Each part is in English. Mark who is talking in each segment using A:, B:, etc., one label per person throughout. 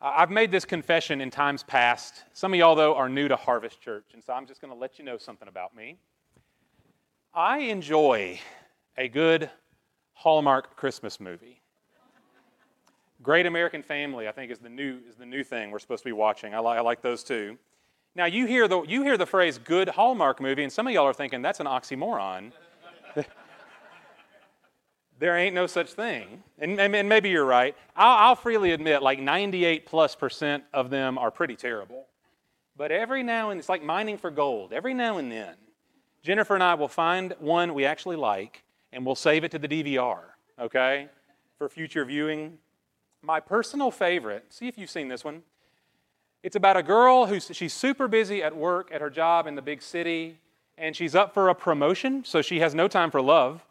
A: I've made this confession in times past. Some of y'all, though, are new to Harvest Church, and so I'm just going to let you know something about me. I enjoy a good Hallmark Christmas movie. Great American Family, I think, is the new, is the new thing we're supposed to be watching. I, li- I like those too. Now, you hear, the, you hear the phrase good Hallmark movie, and some of y'all are thinking that's an oxymoron. There ain't no such thing. And, and maybe you're right. I'll, I'll, freely admit, like 98 plus percent of them are pretty terrible. But every now and it's like mining for gold. Every now and then, Jennifer and I will find one we actually like, and we'll save it to the DVR, okay, for future viewing. My personal favorite, see if you've seen this one. It's about a girl who's she's super busy at work at her job in the big city, and she's up for a promotion, so she has no time for love.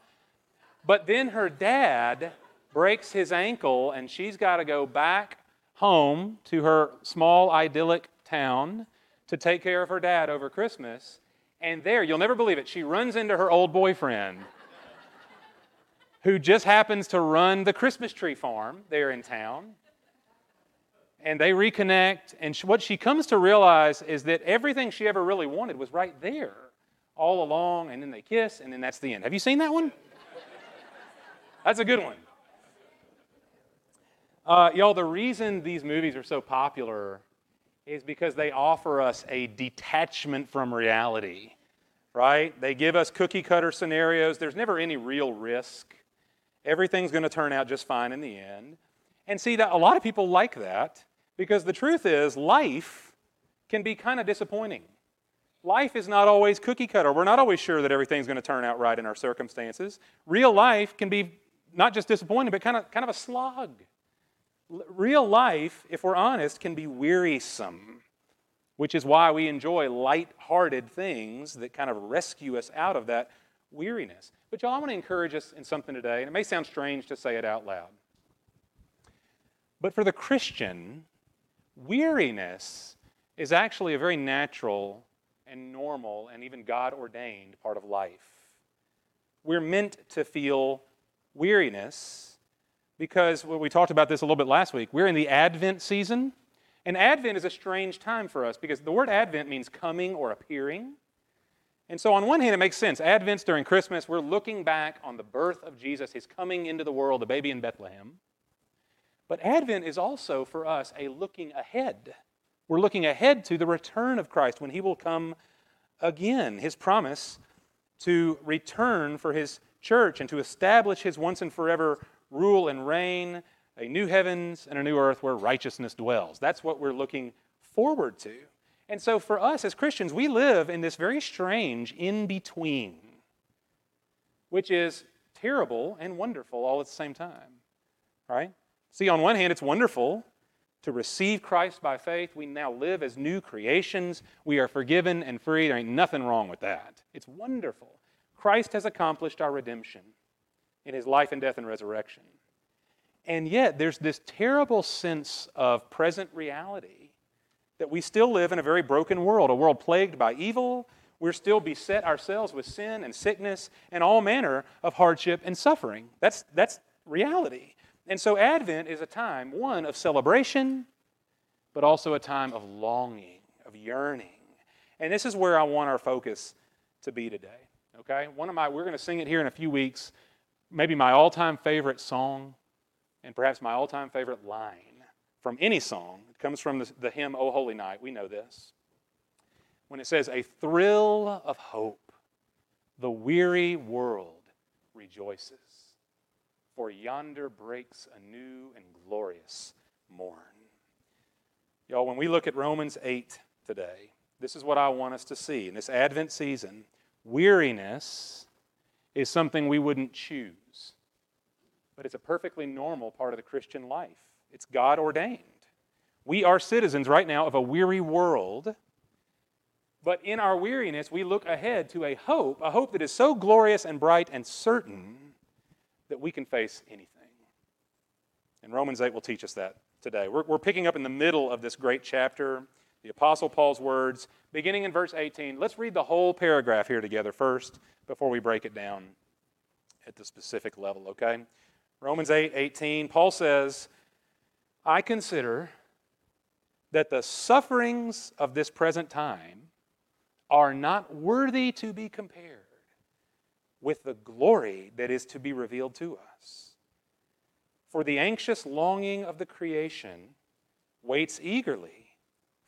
A: But then her dad breaks his ankle, and she's got to go back home to her small, idyllic town to take care of her dad over Christmas. And there, you'll never believe it, she runs into her old boyfriend who just happens to run the Christmas tree farm there in town. And they reconnect, and what she comes to realize is that everything she ever really wanted was right there all along, and then they kiss, and then that's the end. Have you seen that one? That's a good one. Uh, y'all, the reason these movies are so popular is because they offer us a detachment from reality, right? They give us cookie cutter scenarios. There's never any real risk. Everything's going to turn out just fine in the end. And see that a lot of people like that because the truth is life can be kind of disappointing. Life is not always cookie cutter. We're not always sure that everything's going to turn out right in our circumstances. Real life can be not just disappointing, but kind of, kind of a slog. Real life, if we're honest, can be wearisome, which is why we enjoy light-hearted things that kind of rescue us out of that weariness. But y'all, I want to encourage us in something today, and it may sound strange to say it out loud. But for the Christian, weariness is actually a very natural and normal and even God ordained part of life. We're meant to feel weariness because well, we talked about this a little bit last week. We're in the Advent season. And Advent is a strange time for us because the word Advent means coming or appearing. And so, on one hand, it makes sense. Advent's during Christmas. We're looking back on the birth of Jesus, his coming into the world, the baby in Bethlehem. But Advent is also for us a looking ahead. We're looking ahead to the return of Christ when he will come again, his promise to return for his church and to establish his once and forever rule and reign, a new heavens and a new earth where righteousness dwells. That's what we're looking forward to. And so for us as Christians, we live in this very strange in between, which is terrible and wonderful all at the same time. Right? See, on one hand, it's wonderful to receive Christ by faith. We now live as new creations. We are forgiven and free. There ain't nothing wrong with that. It's wonderful. Christ has accomplished our redemption in his life and death and resurrection. And yet, there's this terrible sense of present reality that we still live in a very broken world, a world plagued by evil. We're still beset ourselves with sin and sickness and all manner of hardship and suffering. That's, that's reality. And so, Advent is a time, one, of celebration, but also a time of longing, of yearning. And this is where I want our focus to be today. Okay? One of my, we're going to sing it here in a few weeks. Maybe my all time favorite song, and perhaps my all time favorite line from any song. It comes from the, the hymn, O Holy Night. We know this. When it says, A thrill of hope, the weary world rejoices, for yonder breaks a new and glorious morn. Y'all, when we look at Romans 8 today, this is what I want us to see in this Advent season. Weariness is something we wouldn't choose, but it's a perfectly normal part of the Christian life. It's God ordained. We are citizens right now of a weary world, but in our weariness, we look ahead to a hope, a hope that is so glorious and bright and certain that we can face anything. And Romans 8 will teach us that today. We're, we're picking up in the middle of this great chapter the Apostle Paul's words, beginning in verse 18. Let's read the whole paragraph here together first before we break it down at the specific level, okay? Romans 8 18, Paul says, I consider that the sufferings of this present time are not worthy to be compared with the glory that is to be revealed to us. For the anxious longing of the creation waits eagerly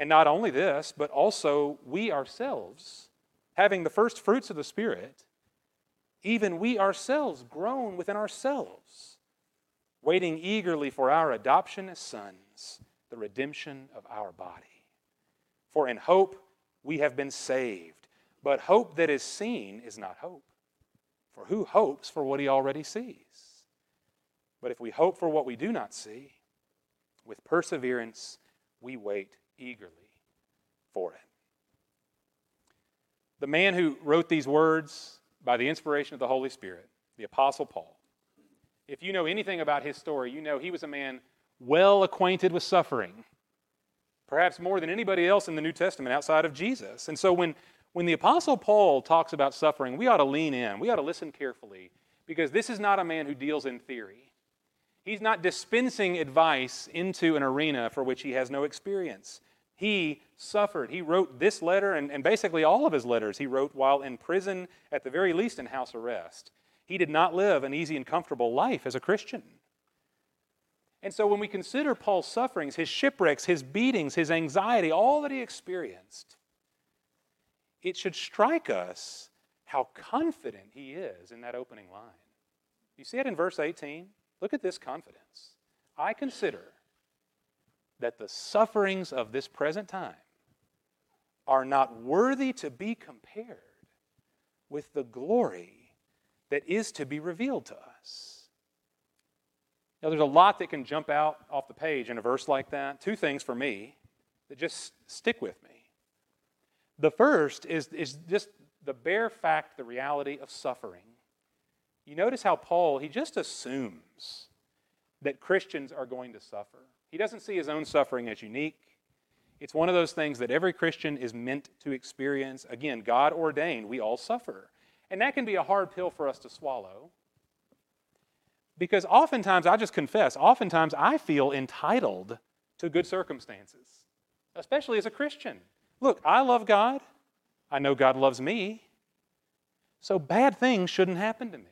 A: And not only this, but also we ourselves, having the first fruits of the Spirit, even we ourselves groan within ourselves, waiting eagerly for our adoption as sons, the redemption of our body. For in hope we have been saved. But hope that is seen is not hope. For who hopes for what he already sees? But if we hope for what we do not see, with perseverance we wait eagerly for it. The man who wrote these words by the inspiration of the Holy Spirit, the Apostle Paul, if you know anything about his story, you know he was a man well acquainted with suffering perhaps more than anybody else in the New Testament outside of Jesus. And so when, when the Apostle Paul talks about suffering, we ought to lean in, we ought to listen carefully, because this is not a man who deals in theory. He's not dispensing advice into an arena for which he has no experience. He suffered. He wrote this letter, and, and basically all of his letters he wrote while in prison, at the very least in house arrest. He did not live an easy and comfortable life as a Christian. And so when we consider Paul's sufferings, his shipwrecks, his beatings, his anxiety, all that he experienced, it should strike us how confident he is in that opening line. You see it in verse 18? Look at this confidence. I consider that the sufferings of this present time are not worthy to be compared with the glory that is to be revealed to us. Now, there's a lot that can jump out off the page in a verse like that. Two things for me that just stick with me. The first is, is just the bare fact, the reality of suffering. You notice how Paul, he just assumes that Christians are going to suffer. He doesn't see his own suffering as unique. It's one of those things that every Christian is meant to experience. Again, God ordained, we all suffer. And that can be a hard pill for us to swallow. Because oftentimes, I just confess, oftentimes I feel entitled to good circumstances, especially as a Christian. Look, I love God. I know God loves me. So bad things shouldn't happen to me.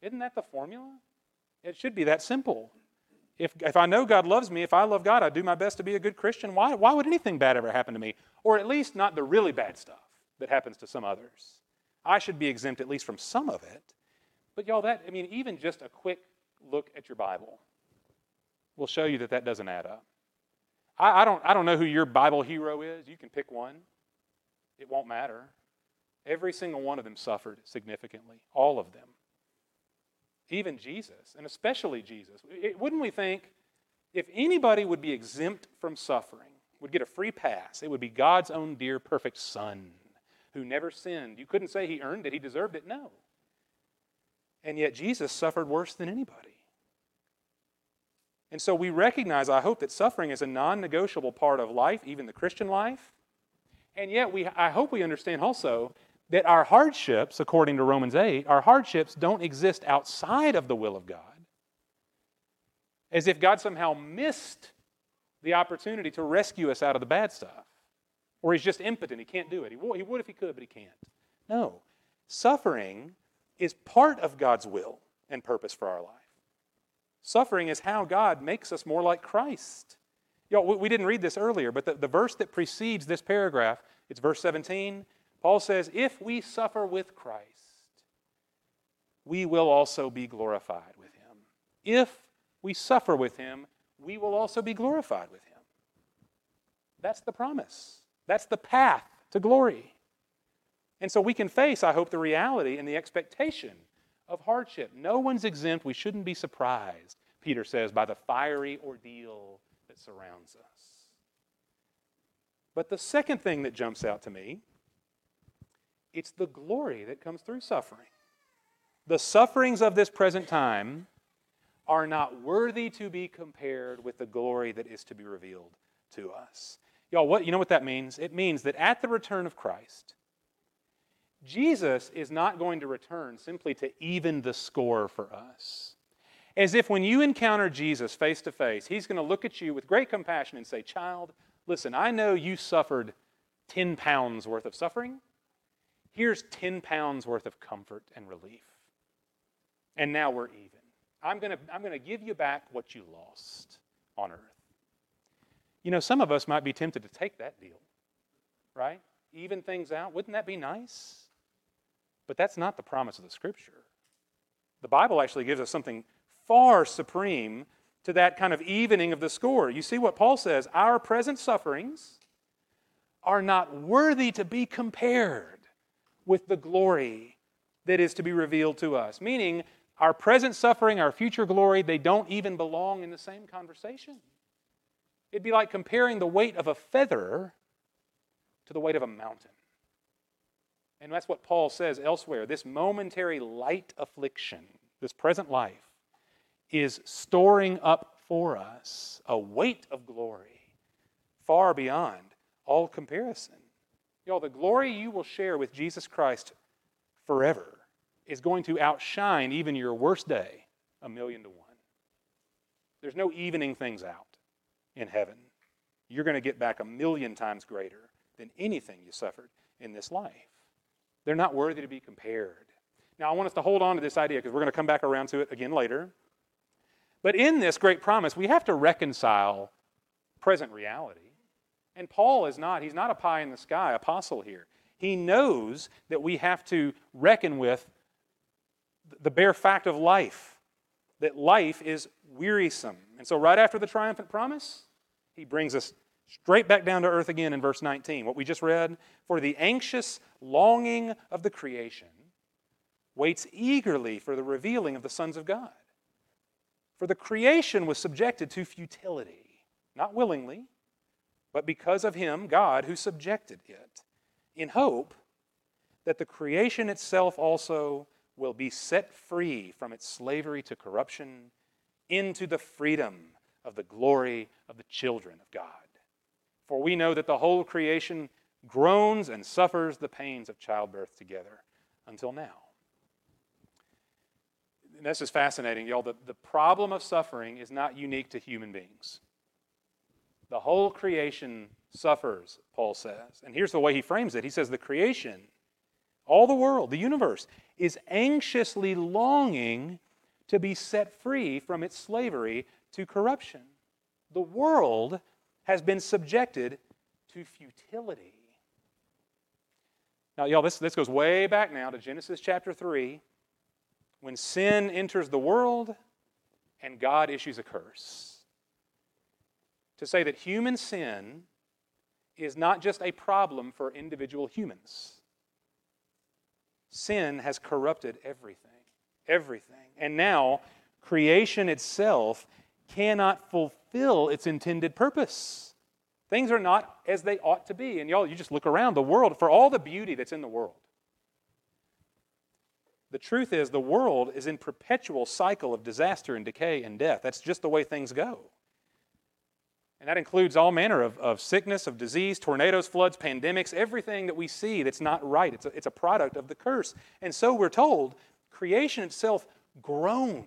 A: Isn't that the formula? It should be that simple. If, if I know God loves me, if I love God, I do my best to be a good Christian. Why, why would anything bad ever happen to me? Or at least not the really bad stuff that happens to some others. I should be exempt at least from some of it. But y'all, that, I mean, even just a quick look at your Bible will show you that that doesn't add up. I, I, don't, I don't know who your Bible hero is. You can pick one, it won't matter. Every single one of them suffered significantly, all of them. Even Jesus, and especially Jesus. It, wouldn't we think if anybody would be exempt from suffering, would get a free pass, it would be God's own dear perfect Son who never sinned. You couldn't say he earned it, he deserved it. No. And yet Jesus suffered worse than anybody. And so we recognize, I hope, that suffering is a non negotiable part of life, even the Christian life. And yet, we, I hope we understand also that our hardships, according to Romans 8, our hardships don't exist outside of the will of God. As if God somehow missed the opportunity to rescue us out of the bad stuff. Or he's just impotent, he can't do it. He would, if he could, but he can't. No. Suffering is part of God's will and purpose for our life. Suffering is how God makes us more like Christ. Know, we didn't read this earlier, but the, the verse that precedes this paragraph, it's verse 17. Paul says, If we suffer with Christ, we will also be glorified with him. If we suffer with him, we will also be glorified with him. That's the promise. That's the path to glory. And so we can face, I hope, the reality and the expectation of hardship. No one's exempt. We shouldn't be surprised, Peter says, by the fiery ordeal that surrounds us. But the second thing that jumps out to me, it's the glory that comes through suffering. The sufferings of this present time are not worthy to be compared with the glory that is to be revealed to us. Y'all, what you know what that means? It means that at the return of Christ, Jesus is not going to return simply to even the score for us. As if when you encounter Jesus face to face, he's going to look at you with great compassion and say, Child, listen, I know you suffered 10 pounds worth of suffering. Here's 10 pounds worth of comfort and relief. And now we're even. I'm going to, I'm going to give you back what you lost on earth. You know, some of us might be tempted to take that deal, right? Even things out. Wouldn't that be nice? But that's not the promise of the Scripture. The Bible actually gives us something far supreme to that kind of evening of the score. You see what Paul says Our present sufferings are not worthy to be compared with the glory that is to be revealed to us. Meaning, our present suffering, our future glory, they don't even belong in the same conversation. It'd be like comparing the weight of a feather to the weight of a mountain. And that's what Paul says elsewhere. This momentary light affliction, this present life, is storing up for us a weight of glory far beyond all comparison. Y'all, the glory you will share with Jesus Christ forever is going to outshine even your worst day a million to one. There's no evening things out in heaven. You're going to get back a million times greater than anything you suffered in this life. They're not worthy to be compared. Now, I want us to hold on to this idea because we're going to come back around to it again later. But in this great promise, we have to reconcile present reality. And Paul is not, he's not a pie in the sky apostle here. He knows that we have to reckon with the bare fact of life, that life is wearisome. And so, right after the triumphant promise, he brings us straight back down to earth again in verse 19. What we just read For the anxious longing of the creation waits eagerly for the revealing of the sons of God. For the creation was subjected to futility, not willingly, but because of him, God, who subjected it, in hope that the creation itself also will be set free from its slavery to corruption into the freedom of the glory of the children of God. For we know that the whole creation groans and suffers the pains of childbirth together until now. And this is fascinating, y'all. The, the problem of suffering is not unique to human beings. The whole creation suffers, Paul says. And here's the way he frames it he says, The creation, all the world, the universe, is anxiously longing to be set free from its slavery to corruption. The world has been subjected to futility. Now, y'all, this, this goes way back now to Genesis chapter 3 when sin enters the world and God issues a curse. To say that human sin is not just a problem for individual humans Sin has corrupted everything. Everything. And now, creation itself cannot fulfill its intended purpose. Things are not as they ought to be. And y'all, you just look around the world for all the beauty that's in the world. The truth is, the world is in perpetual cycle of disaster and decay and death. That's just the way things go. And that includes all manner of, of sickness, of disease, tornadoes, floods, pandemics, everything that we see that's not right. It's a, it's a product of the curse. And so we're told creation itself groans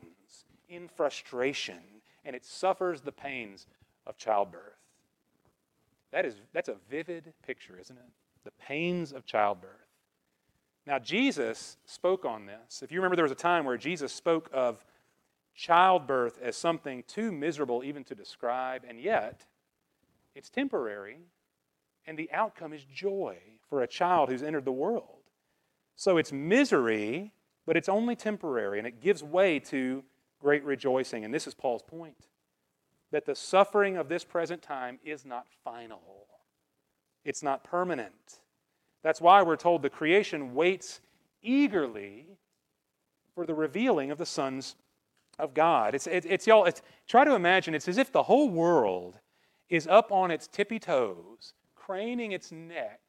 A: in frustration and it suffers the pains of childbirth. That is, that's a vivid picture, isn't it? The pains of childbirth. Now, Jesus spoke on this. If you remember, there was a time where Jesus spoke of childbirth as something too miserable even to describe, and yet it's temporary, and the outcome is joy for a child who's entered the world. So it's misery, but it's only temporary, and it gives way to great rejoicing. And this is Paul's point that the suffering of this present time is not final, it's not permanent. That's why we're told the creation waits eagerly for the revealing of the sons of God. It's, it, it's y'all, it's, try to imagine it's as if the whole world is up on its tippy toes, craning its neck,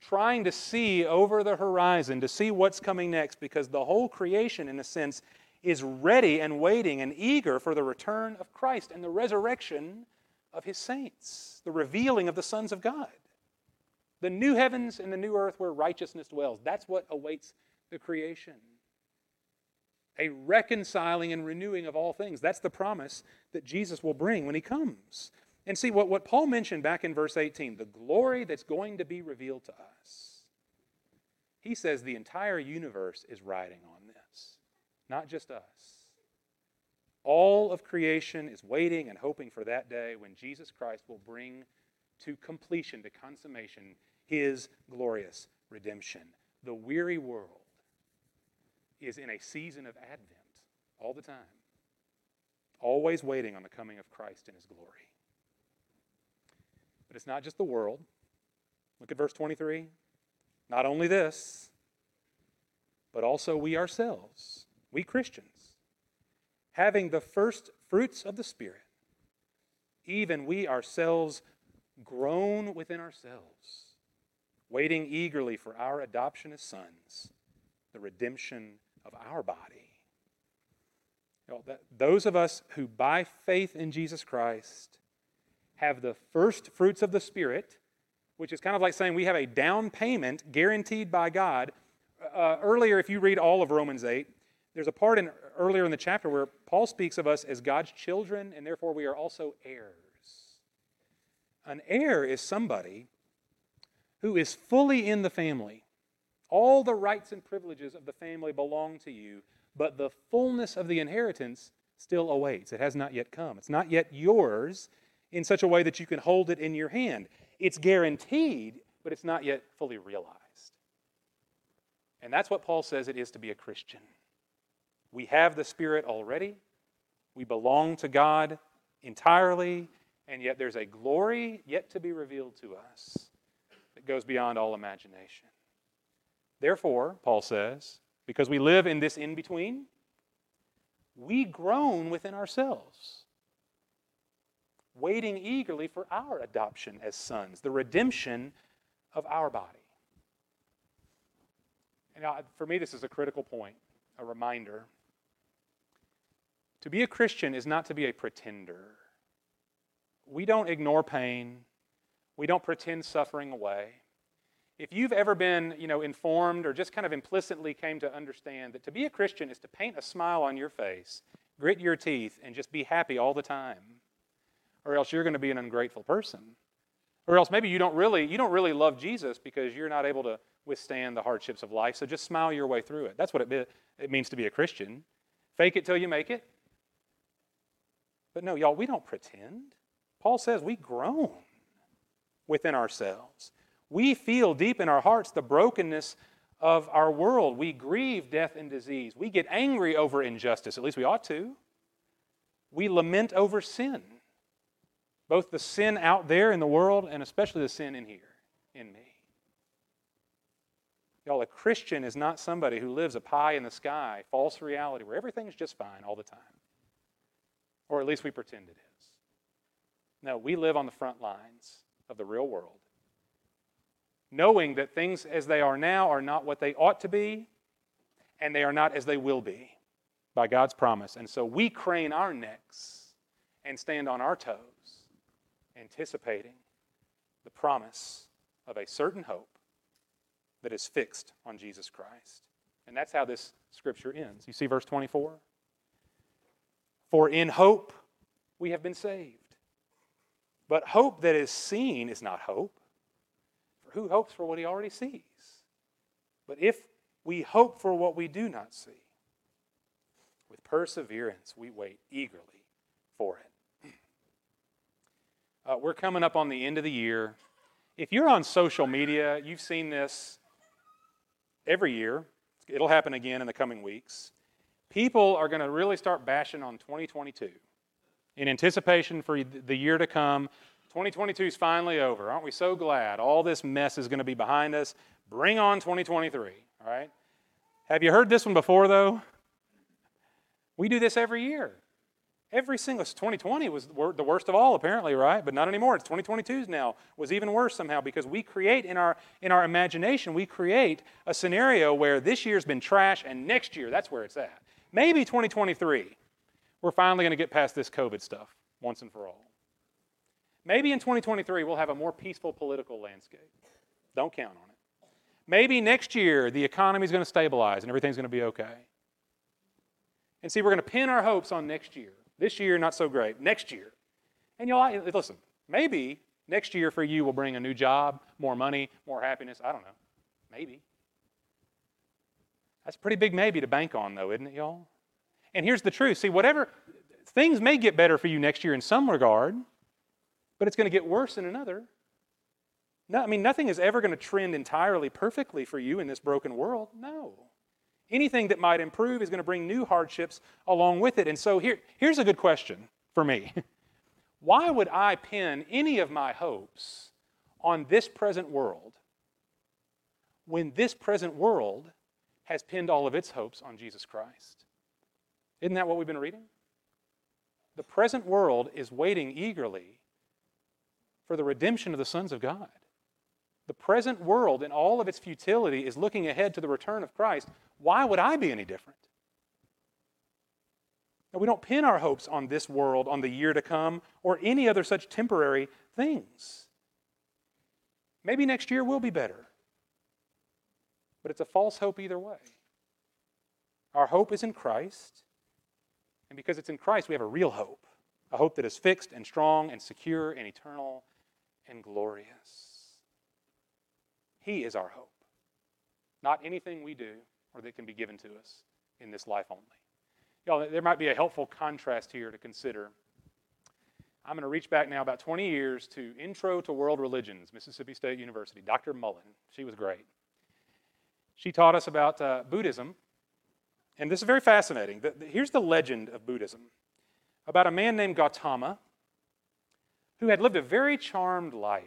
A: trying to see over the horizon, to see what's coming next, because the whole creation, in a sense, is ready and waiting and eager for the return of Christ and the resurrection of his saints, the revealing of the sons of God. The new heavens and the new earth where righteousness dwells. That's what awaits the creation. A reconciling and renewing of all things. That's the promise that Jesus will bring when he comes. And see what, what Paul mentioned back in verse 18 the glory that's going to be revealed to us. He says the entire universe is riding on this, not just us. All of creation is waiting and hoping for that day when Jesus Christ will bring to completion, to consummation, his glorious redemption. The weary world is in a season of Advent all the time, always waiting on the coming of Christ in his glory. But it's not just the world. Look at verse 23. Not only this, but also we ourselves, we Christians, having the first fruits of the Spirit, even we ourselves groan within ourselves, waiting eagerly for our adoption as sons, the redemption of our body. You know, that, those of us who, by faith in Jesus Christ, have the first fruits of the Spirit, which is kind of like saying we have a down payment guaranteed by God. Uh, earlier, if you read all of Romans 8, there's a part in, earlier in the chapter where Paul speaks of us as God's children, and therefore we are also heirs. An heir is somebody who is fully in the family. All the rights and privileges of the family belong to you, but the fullness of the inheritance still awaits. It has not yet come. It's not yet yours in such a way that you can hold it in your hand. It's guaranteed, but it's not yet fully realized. And that's what Paul says it is to be a Christian. We have the Spirit already, we belong to God entirely, and yet there's a glory yet to be revealed to us that goes beyond all imagination. Therefore, Paul says, because we live in this in between, we groan within ourselves waiting eagerly for our adoption as sons, the redemption of our body. And uh, for me, this is a critical point, a reminder. To be a Christian is not to be a pretender. We don't ignore pain. We don't pretend suffering away. If you've ever been, you know, informed or just kind of implicitly came to understand that to be a Christian is to paint a smile on your face, grit your teeth, and just be happy all the time, or else you're going to be an ungrateful person. Or else maybe you don't really you don't really love Jesus because you're not able to withstand the hardships of life. So just smile your way through it. That's what it, be, it means to be a Christian. Fake it till you make it. But no, y'all, we don't pretend. Paul says we groan within ourselves. We feel deep in our hearts the brokenness of our world. We grieve death and disease. We get angry over injustice, at least we ought to. We lament over sin both the sin out there in the world and especially the sin in here, in me. Y'all, a Christian is not somebody who lives a pie in the sky, false reality, where everything's just fine all the time. Or at least we pretend it is. No, we live on the front lines of the real world, knowing that things as they are now are not what they ought to be, and they are not as they will be by God's promise. And so we crane our necks and stand on our toes anticipating the promise of a certain hope that is fixed on Jesus Christ. And that's how this scripture ends. You see verse 24? For in hope we have been saved. But hope that is seen is not hope. Who hopes for what he already sees? But if we hope for what we do not see, with perseverance we wait eagerly for it. Uh, we're coming up on the end of the year. If you're on social media, you've seen this every year. It'll happen again in the coming weeks. People are going to really start bashing on 2022 in anticipation for the year to come. 2022 is finally over. Aren't we so glad? All this mess is going to be behind us. Bring on 2023, all right? Have you heard this one before, though? We do this every year. Every single 2020 was the worst of all, apparently, right? But not anymore. It's 2022 now was even worse somehow because we create in our in our imagination we create a scenario where this year's been trash and next year that's where it's at. Maybe 2023, we're finally going to get past this COVID stuff once and for all. Maybe in 2023 we'll have a more peaceful political landscape. Don't count on it. Maybe next year the economy is going to stabilize and everything's going to be okay. And see, we're going to pin our hopes on next year. This year, not so great. Next year. And y'all, listen, maybe next year for you will bring a new job, more money, more happiness. I don't know. Maybe. That's a pretty big maybe to bank on, though, isn't it, y'all? And here's the truth. See, whatever, things may get better for you next year in some regard, but it's going to get worse in another. No, I mean, nothing is ever going to trend entirely perfectly for you in this broken world. No. Anything that might improve is going to bring new hardships along with it. And so here, here's a good question for me Why would I pin any of my hopes on this present world when this present world has pinned all of its hopes on Jesus Christ? Isn't that what we've been reading? The present world is waiting eagerly for the redemption of the sons of God. The present world, in all of its futility, is looking ahead to the return of Christ. Why would I be any different? Now, we don't pin our hopes on this world, on the year to come, or any other such temporary things. Maybe next year will be better, but it's a false hope either way. Our hope is in Christ, and because it's in Christ, we have a real hope a hope that is fixed and strong and secure and eternal and glorious. He is our hope, not anything we do or that can be given to us in this life only. Y'all, there might be a helpful contrast here to consider. I'm going to reach back now about 20 years to Intro to World Religions, Mississippi State University. Dr. Mullen, she was great. She taught us about uh, Buddhism, and this is very fascinating. The, the, here's the legend of Buddhism about a man named Gautama who had lived a very charmed life.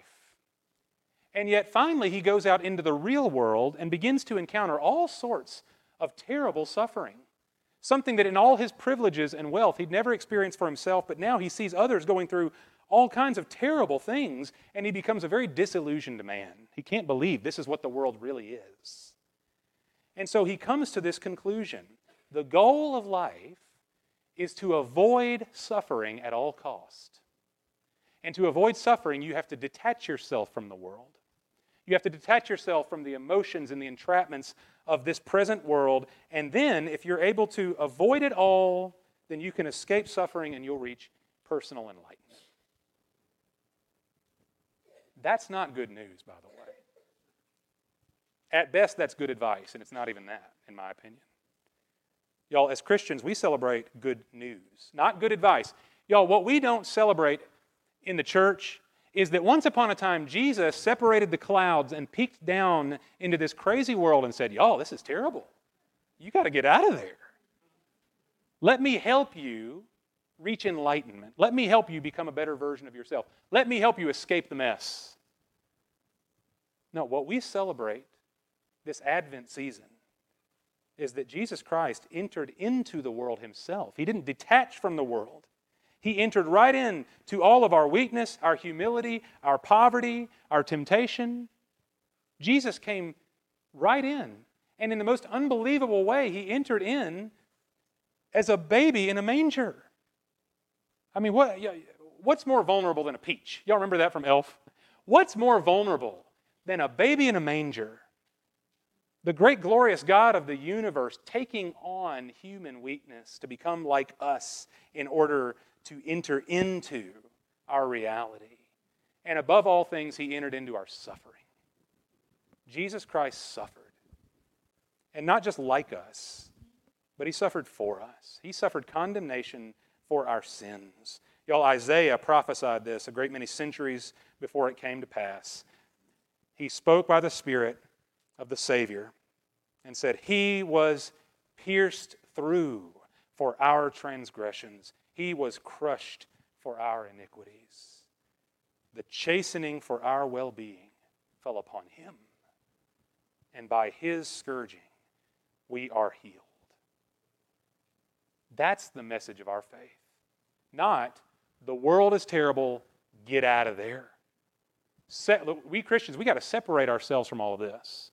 A: And yet, finally, he goes out into the real world and begins to encounter all sorts of terrible suffering. Something that, in all his privileges and wealth, he'd never experienced for himself, but now he sees others going through all kinds of terrible things, and he becomes a very disillusioned man. He can't believe this is what the world really is. And so he comes to this conclusion the goal of life is to avoid suffering at all cost. And to avoid suffering, you have to detach yourself from the world. You have to detach yourself from the emotions and the entrapments of this present world. And then, if you're able to avoid it all, then you can escape suffering and you'll reach personal enlightenment. That's not good news, by the way. At best, that's good advice, and it's not even that, in my opinion. Y'all, as Christians, we celebrate good news, not good advice. Y'all, what we don't celebrate in the church is that once upon a time, Jesus separated the clouds and peeked down into this crazy world and said, Y'all, this is terrible. You got to get out of there. Let me help you reach enlightenment. Let me help you become a better version of yourself. Let me help you escape the mess. No, what we celebrate this Advent season is that Jesus Christ entered into the world himself. He didn't detach from the world. He entered right in to all of our weakness, our humility, our poverty, our temptation. Jesus came right in. And in the most unbelievable way, he entered in as a baby in a manger. I mean, what, what's more vulnerable than a peach? Y'all remember that from Elf? What's more vulnerable than a baby in a manger? The great glorious God of the universe taking on human weakness to become like us in order to enter into our reality. And above all things, he entered into our suffering. Jesus Christ suffered. And not just like us, but he suffered for us. He suffered condemnation for our sins. Y'all, Isaiah prophesied this a great many centuries before it came to pass. He spoke by the Spirit of the Savior and said, He was pierced through for our transgressions, he was crushed for our iniquities. The chastening for our well being fell upon him. And by his scourging, we are healed. That's the message of our faith. not the world is terrible, get out of there. we Christians, we got to separate ourselves from all of this.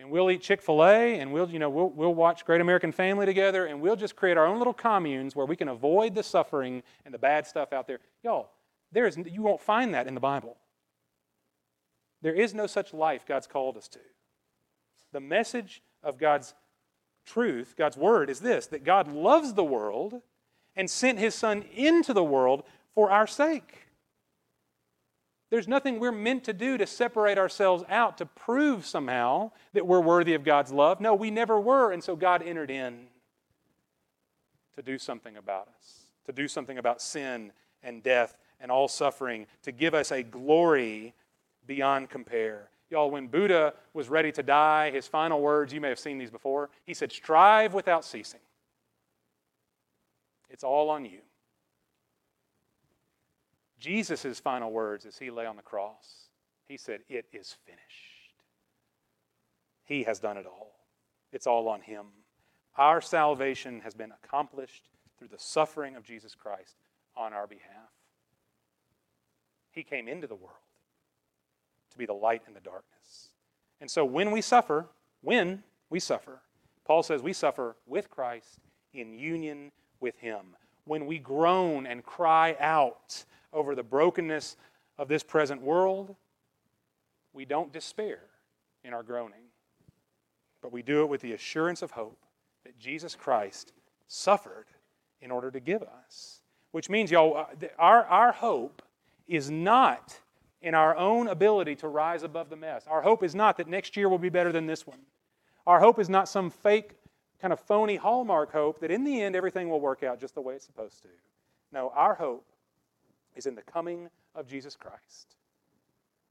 A: And we'll eat Chick fil A and we'll, you know, we'll, we'll watch Great American Family together and we'll just create our own little communes where we can avoid the suffering and the bad stuff out there. Y'all, there is, you won't find that in the Bible. There is no such life God's called us to. The message of God's truth, God's word, is this that God loves the world and sent his Son into the world for our sake. There's nothing we're meant to do to separate ourselves out to prove somehow that we're worthy of God's love. No, we never were, and so God entered in to do something about us, to do something about sin and death and all suffering, to give us a glory beyond compare. Y'all, when Buddha was ready to die, his final words, you may have seen these before, he said, Strive without ceasing. It's all on you. Jesus' final words as he lay on the cross, he said, It is finished. He has done it all. It's all on him. Our salvation has been accomplished through the suffering of Jesus Christ on our behalf. He came into the world to be the light in the darkness. And so when we suffer, when we suffer, Paul says we suffer with Christ in union with Him. When we groan and cry out over the brokenness of this present world, we don't despair in our groaning, but we do it with the assurance of hope that Jesus Christ suffered in order to give us. Which means, y'all, uh, our, our hope is not in our own ability to rise above the mess. Our hope is not that next year will be better than this one. Our hope is not some fake, kind of phony hallmark hope that in the end everything will work out just the way it's supposed to. No, our hope is in the coming of Jesus Christ.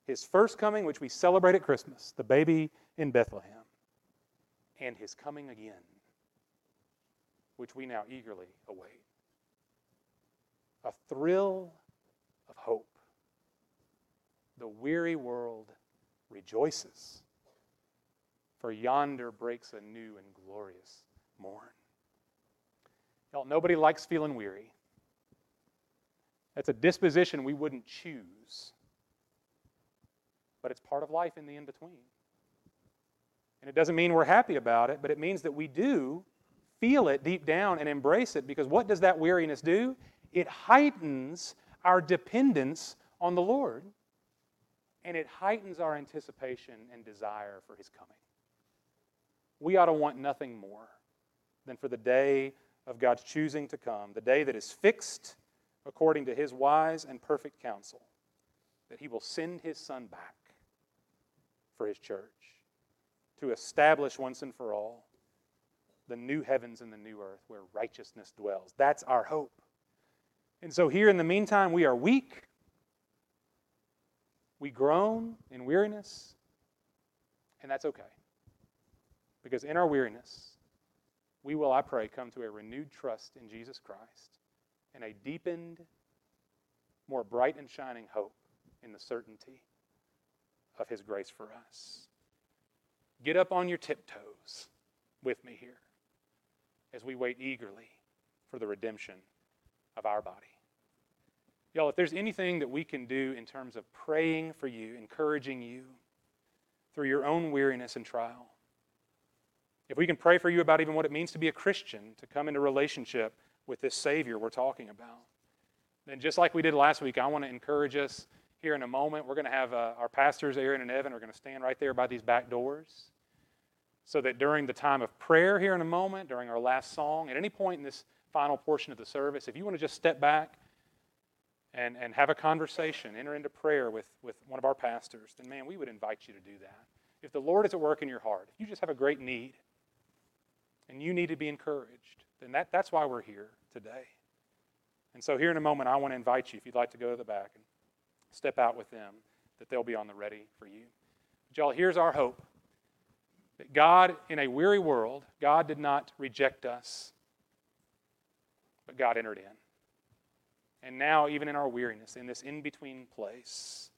A: His first coming, which we celebrate at Christmas, the baby in Bethlehem, and his coming again, which we now eagerly await. A thrill of hope the weary world rejoices, for yonder breaks a new and glorious morn. Y'all, nobody likes feeling weary. That's a disposition we wouldn't choose. But it's part of life in the in between. And it doesn't mean we're happy about it, but it means that we do feel it deep down and embrace it because what does that weariness do? It heightens our dependence on the Lord and it heightens our anticipation and desire for his coming. We ought to want nothing more than for the day of God's choosing to come, the day that is fixed according to his wise and perfect counsel, that he will send his son back for his church to establish once and for all the new heavens and the new earth where righteousness dwells. That's our hope. And so, here in the meantime, we are weak we groan in weariness, and that's okay. Because in our weariness, we will, I pray, come to a renewed trust in Jesus Christ and a deepened, more bright and shining hope in the certainty of His grace for us. Get up on your tiptoes with me here as we wait eagerly for the redemption of our body. Y'all, if there's anything that we can do in terms of praying for you, encouraging you through your own weariness and trial, if we can pray for you about even what it means to be a Christian, to come into relationship with this Savior we're talking about, then just like we did last week, I want to encourage us here in a moment. We're going to have uh, our pastors, Aaron and Evan, are going to stand right there by these back doors so that during the time of prayer here in a moment, during our last song, at any point in this final portion of the service, if you want to just step back and, and have a conversation, enter into prayer with, with one of our pastors, then man, we would invite you to do that. If the Lord is at work in your heart, if you just have a great need and you need to be encouraged, then that, that's why we're here today. And so, here in a moment, I want to invite you, if you'd like to go to the back and step out with them, that they'll be on the ready for you. But y'all, here's our hope that God, in a weary world, God did not reject us, but God entered in. And now, even in our weariness, in this in between place,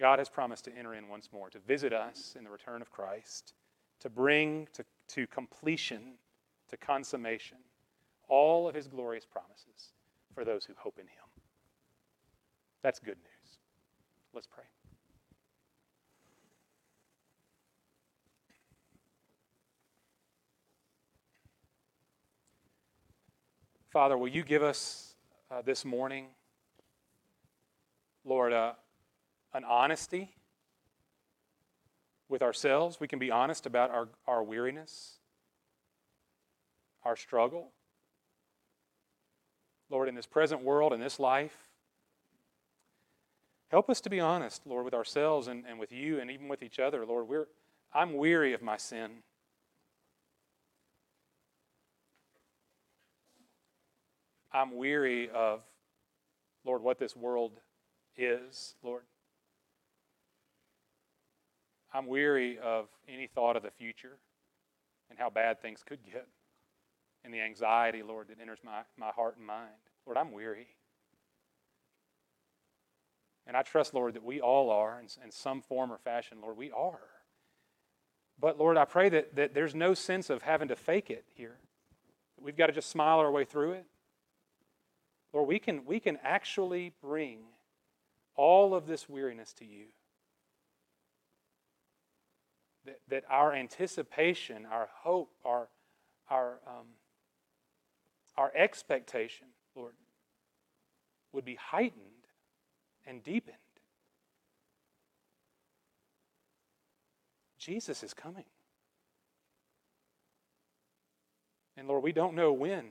A: God has promised to enter in once more, to visit us in the return of Christ, to bring to, to completion, to consummation, all of his glorious promises for those who hope in him. That's good news. Let's pray. Father, will you give us uh, this morning, Lord, uh, an honesty with ourselves? We can be honest about our, our weariness, our struggle. Lord, in this present world, in this life, help us to be honest, Lord, with ourselves and, and with you and even with each other. Lord, we're, I'm weary of my sin. I'm weary of, Lord, what this world is, Lord. I'm weary of any thought of the future and how bad things could get and the anxiety, Lord, that enters my, my heart and mind. Lord, I'm weary. And I trust, Lord, that we all are in, in some form or fashion. Lord, we are. But, Lord, I pray that, that there's no sense of having to fake it here. We've got to just smile our way through it. Lord, we can, we can actually bring all of this weariness to you. That, that our anticipation, our hope, our, our, um, our expectation, Lord, would be heightened and deepened. Jesus is coming. And Lord, we don't know when.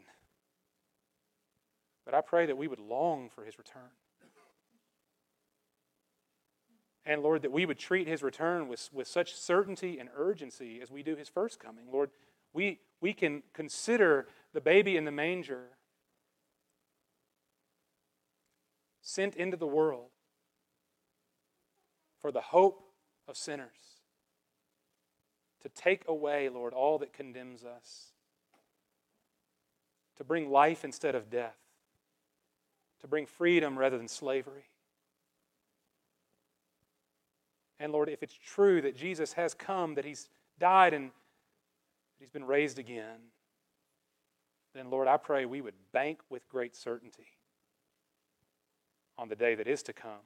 A: But I pray that we would long for his return. And Lord, that we would treat his return with, with such certainty and urgency as we do his first coming. Lord, we, we can consider the baby in the manger sent into the world for the hope of sinners, to take away, Lord, all that condemns us, to bring life instead of death to bring freedom rather than slavery. And Lord, if it's true that Jesus has come, that he's died and that he's been raised again, then Lord, I pray we would bank with great certainty on the day that is to come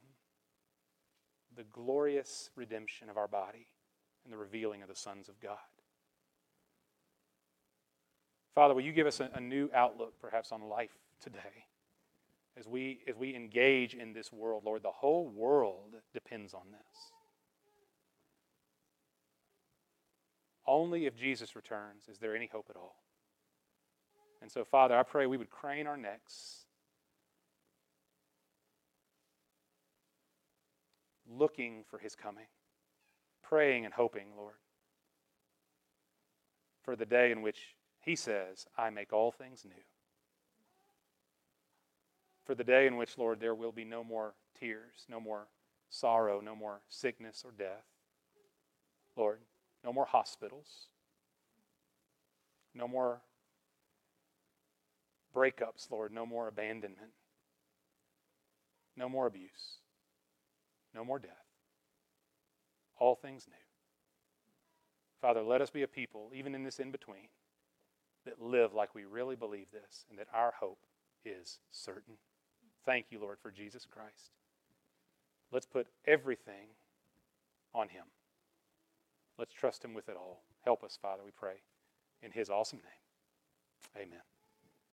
A: the glorious redemption of our body and the revealing of the sons of God. Father, will you give us a, a new outlook perhaps on life today? as we, as we engage in this world, Lord, the whole world depends on this. Only if Jesus returns is there any hope at all. And so, Father, I pray we would crane our necks, looking for his coming, praying and hoping, Lord, for the day in which he says, I make all things new for the day in which, Lord, there will be no more tears, no more sorrow, no more sickness or death. Lord, no more hospitals, no more breakups, Lord, no more abandonment, no more abuse, no more death. All things new. Father, let us be a people, even in this in between, that live like we really believe this and that our hope is certain. Thank you, Lord, for Jesus Christ. Let's put everything on Him. Let's trust Him with it all. Help us, Father, we pray. In His awesome name. Amen.